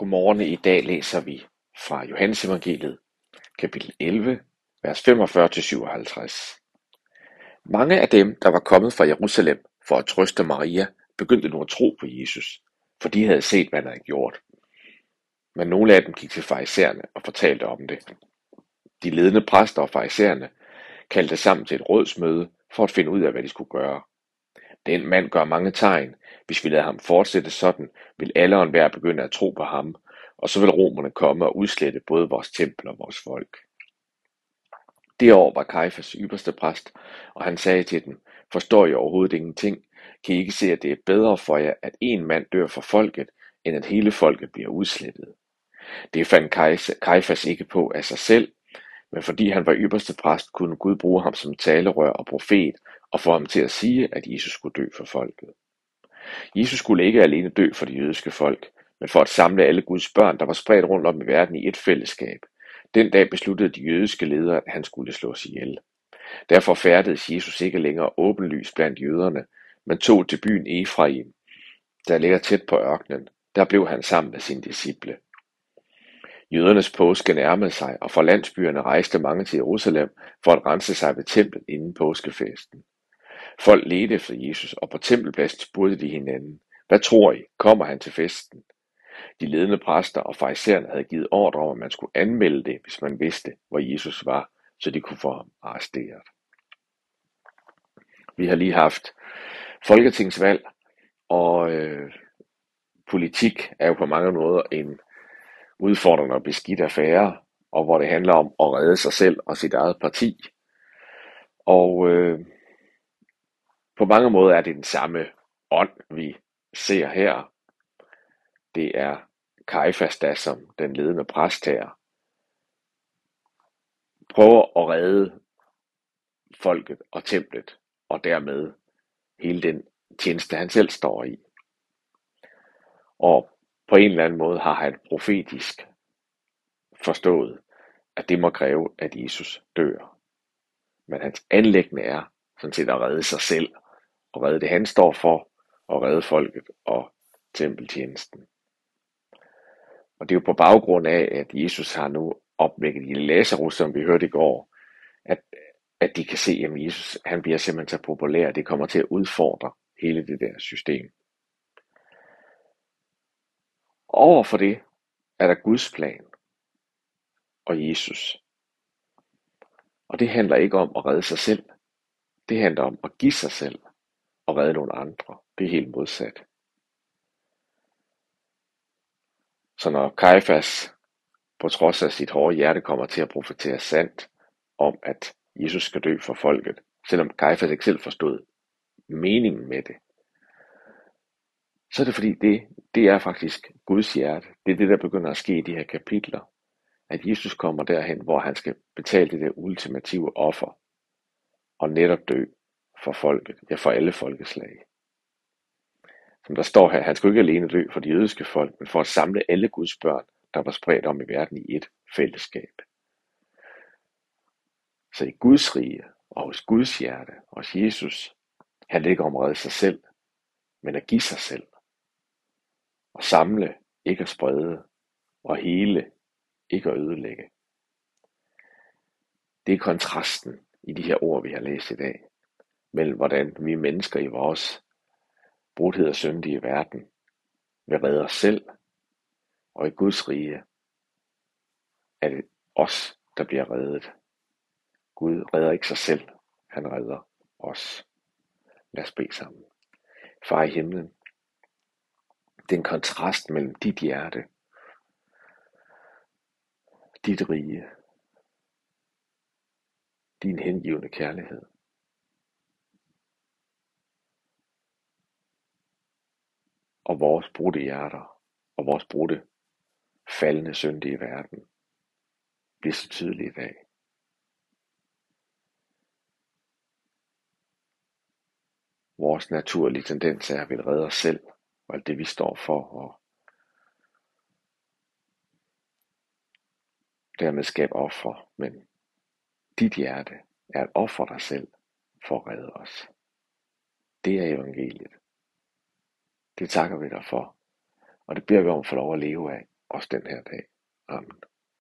Godmorgen. I dag læser vi fra Johannes Evangeliet, kapitel 11, vers 45-57. Mange af dem, der var kommet fra Jerusalem for at trøste Maria, begyndte nu at tro på Jesus, for de havde set, hvad han havde gjort. Men nogle af dem gik til farisæerne og fortalte om det. De ledende præster og farisæerne kaldte sammen til et rådsmøde for at finde ud af, hvad de skulle gøre. Den mand gør mange tegn. Hvis vi lader ham fortsætte sådan, vil alle og enhver begynde at tro på ham, og så vil romerne komme og udslette både vores tempel og vores folk. Det år var Kajfas ypperste præst, og han sagde til dem, forstår I overhovedet ingenting? Kan I ikke se, at det er bedre for jer, at en mand dør for folket, end at hele folket bliver udslettet? Det fandt Kajfas ikke på af sig selv, men fordi han var ypperste præst, kunne Gud bruge ham som talerør og profet og få ham til at sige, at Jesus skulle dø for folket. Jesus skulle ikke alene dø for det jødiske folk, men for at samle alle Guds børn, der var spredt rundt om i verden i et fællesskab. Den dag besluttede de jødiske ledere, at han skulle slås ihjel. Derfor færdedes Jesus ikke længere åbenlyst blandt jøderne, men tog til byen Efraim, der ligger tæt på ørkenen. Der blev han sammen med sine disciple. Jødernes påske nærmede sig, og fra landsbyerne rejste mange til Jerusalem for at rense sig ved templet inden påskefesten. Folk ledte efter Jesus, og på tempelpladsen spurgte de hinanden, hvad tror I, kommer han til festen? De ledende præster og farisæerne havde givet ordre om, at man skulle anmelde det, hvis man vidste, hvor Jesus var, så de kunne få ham arresteret. Vi har lige haft folketingsvalg, og øh, politik er jo på mange måder en udfordrende og beskidt affære, og hvor det handler om at redde sig selv og sit eget parti. Og øh, mange måder er det den samme ånd, vi ser her. Det er Kajfas, der som den ledende præst her, prøver at redde folket og templet, og dermed hele den tjeneste, han selv står i. Og på en eller anden måde har han profetisk forstået, at det må kræve, at Jesus dør. Men hans anlæggende er sådan set at redde sig selv, og redde det han står for, og redde folket og tempeltjenesten. Og det er jo på baggrund af, at Jesus har nu opvækket i Lazarus, som vi hørte i går, at, at de kan se, at Jesus han bliver simpelthen så populær, det kommer til at udfordre hele det der system. Over for det er der Guds plan og Jesus. Og det handler ikke om at redde sig selv. Det handler om at give sig selv og redde nogle andre. Det er helt modsat. Så når Kajfas på trods af sit hårde hjerte kommer til at profetere sandt om, at Jesus skal dø for folket, selvom Kajfas ikke selv forstod meningen med det, så er det fordi, det, det er faktisk Guds hjerte. Det er det, der begynder at ske i de her kapitler. At Jesus kommer derhen, hvor han skal betale det der ultimative offer. Og netop dø for folket, ja for alle folkeslag. Som der står her, han skulle ikke alene dø for de jødiske folk, men for at samle alle Guds børn, der var spredt om i verden i et fællesskab. Så i Guds rige og hos Guds hjerte, hos Jesus, han ligger om at redde sig selv, men at give sig selv. Og samle, ikke at sprede, og hele, ikke at ødelægge. Det er kontrasten i de her ord, vi har læst i dag, mellem hvordan vi mennesker i vores brudhed og syndige verden vil redde os selv, og i Guds rige er det os, der bliver reddet. Gud redder ikke sig selv, han redder os. Lad os bede sammen. Far i himlen, den kontrast mellem dit hjerte, dit rige, din hengivende kærlighed, og vores brudte hjerter og vores brudte faldende syndige verden bliver så tydelig i dag. Vores naturlige tendens er at ville redde os selv og alt det vi står for og dermed skabe offer, men dit hjerte er at ofre dig selv for at redde os. Det er evangeliet. Det takker vi dig for, og det beder vi om at få lov at leve af. også den her dag. Amen.